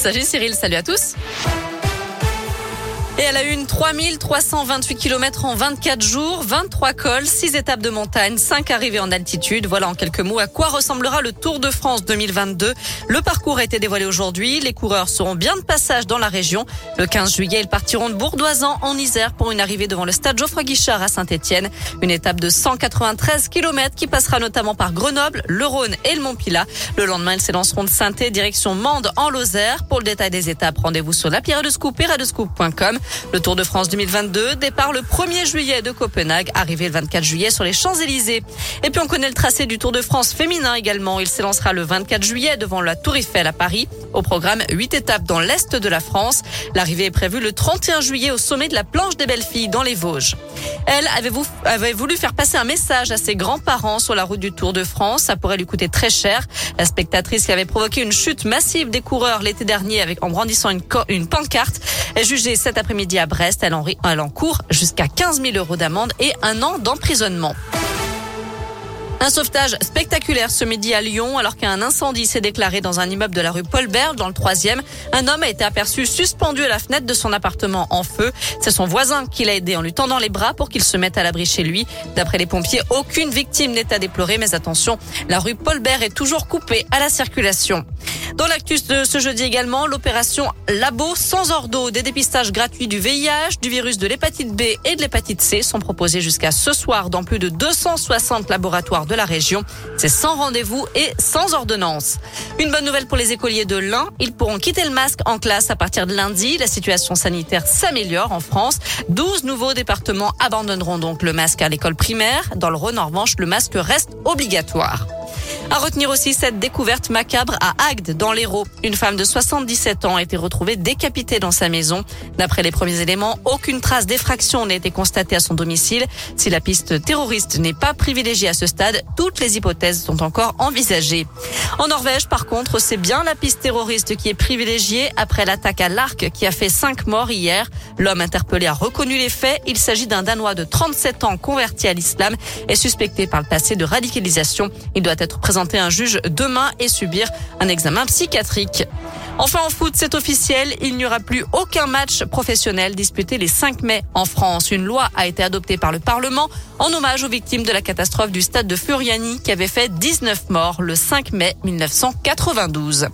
Salut Cyril, salut à tous. Et elle a une, 3328 km en 24 jours, 23 cols, 6 étapes de montagne, 5 arrivées en altitude. Voilà en quelques mots à quoi ressemblera le Tour de France 2022. Le parcours a été dévoilé aujourd'hui. Les coureurs seront bien de passage dans la région. Le 15 juillet, ils partiront de Bourdoisan en Isère pour une arrivée devant le stade Geoffroy Guichard à Saint-Etienne. Une étape de 193 km qui passera notamment par Grenoble, le Rhône et le Mont-Pilat. Le lendemain, ils s'élanceront de saint direction Mende en Lozère. Pour le détail des étapes, rendez-vous sur l'appli Radescoop et radescoop.com. Le Tour de France 2022 départ le 1er juillet de Copenhague, arrivé le 24 juillet sur les Champs-Élysées. Et puis on connaît le tracé du Tour de France féminin également. Il s'élancera le 24 juillet devant la Tour Eiffel à Paris. Au programme, 8 étapes dans l'Est de la France. L'arrivée est prévue le 31 juillet au sommet de la planche des belles filles dans les Vosges. Elle avait, voulu faire passer un message à ses grands-parents sur la route du Tour de France. Ça pourrait lui coûter très cher. La spectatrice qui avait provoqué une chute massive des coureurs l'été dernier en brandissant une, pancarte jugée cet après-midi à Brest. Elle en, encourt jusqu'à 15 000 euros d'amende et un an d'emprisonnement. Un sauvetage spectaculaire ce midi à Lyon alors qu'un incendie s'est déclaré dans un immeuble de la rue Paul Bert dans le troisième. Un homme a été aperçu suspendu à la fenêtre de son appartement en feu. C'est son voisin qui l'a aidé en lui tendant les bras pour qu'il se mette à l'abri chez lui. D'après les pompiers, aucune victime n'est à déplorer mais attention, la rue Paul Bert est toujours coupée à la circulation. Dans l'actus de ce jeudi également, l'opération Labo sans ordo, des dépistages gratuits du VIH, du virus de l'hépatite B et de l'hépatite C sont proposés jusqu'à ce soir dans plus de 260 laboratoires de la région. C'est sans rendez-vous et sans ordonnance. Une bonne nouvelle pour les écoliers de l'Ain, ils pourront quitter le masque en classe à partir de lundi. La situation sanitaire s'améliore en France. 12 nouveaux départements abandonneront donc le masque à l'école primaire. Dans le Rhône, en le masque reste obligatoire. À retenir aussi cette découverte macabre à Agde, dans l'Hérault. Une femme de 77 ans a été retrouvée décapitée dans sa maison. D'après les premiers éléments, aucune trace d'effraction n'a été constatée à son domicile. Si la piste terroriste n'est pas privilégiée à ce stade, toutes les hypothèses sont encore envisagées. En Norvège, par contre, c'est bien la piste terroriste qui est privilégiée après l'attaque à l'arc qui a fait cinq morts hier. L'homme interpellé a reconnu les faits. Il s'agit d'un Danois de 37 ans converti à l'islam et suspecté par le passé de radicalisation. Il doit être présenté un juge demain et subir un examen psychiatrique. Enfin en foot, c'est officiel, il n'y aura plus aucun match professionnel disputé les 5 mai en France. Une loi a été adoptée par le Parlement en hommage aux victimes de la catastrophe du stade de Furiani qui avait fait 19 morts le 5 mai 1992.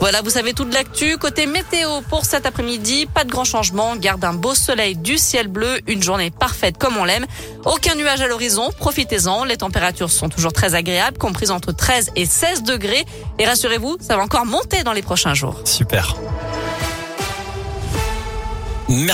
Voilà, vous savez toute l'actu. Côté météo pour cet après-midi, pas de grand changement. Garde un beau soleil, du ciel bleu, une journée parfaite comme on l'aime. Aucun nuage à l'horizon, profitez-en. Les températures sont toujours très agréables, comprises entre 13 et 16 degrés. Et rassurez-vous, ça va encore monter dans les prochains jours. Super. Merci.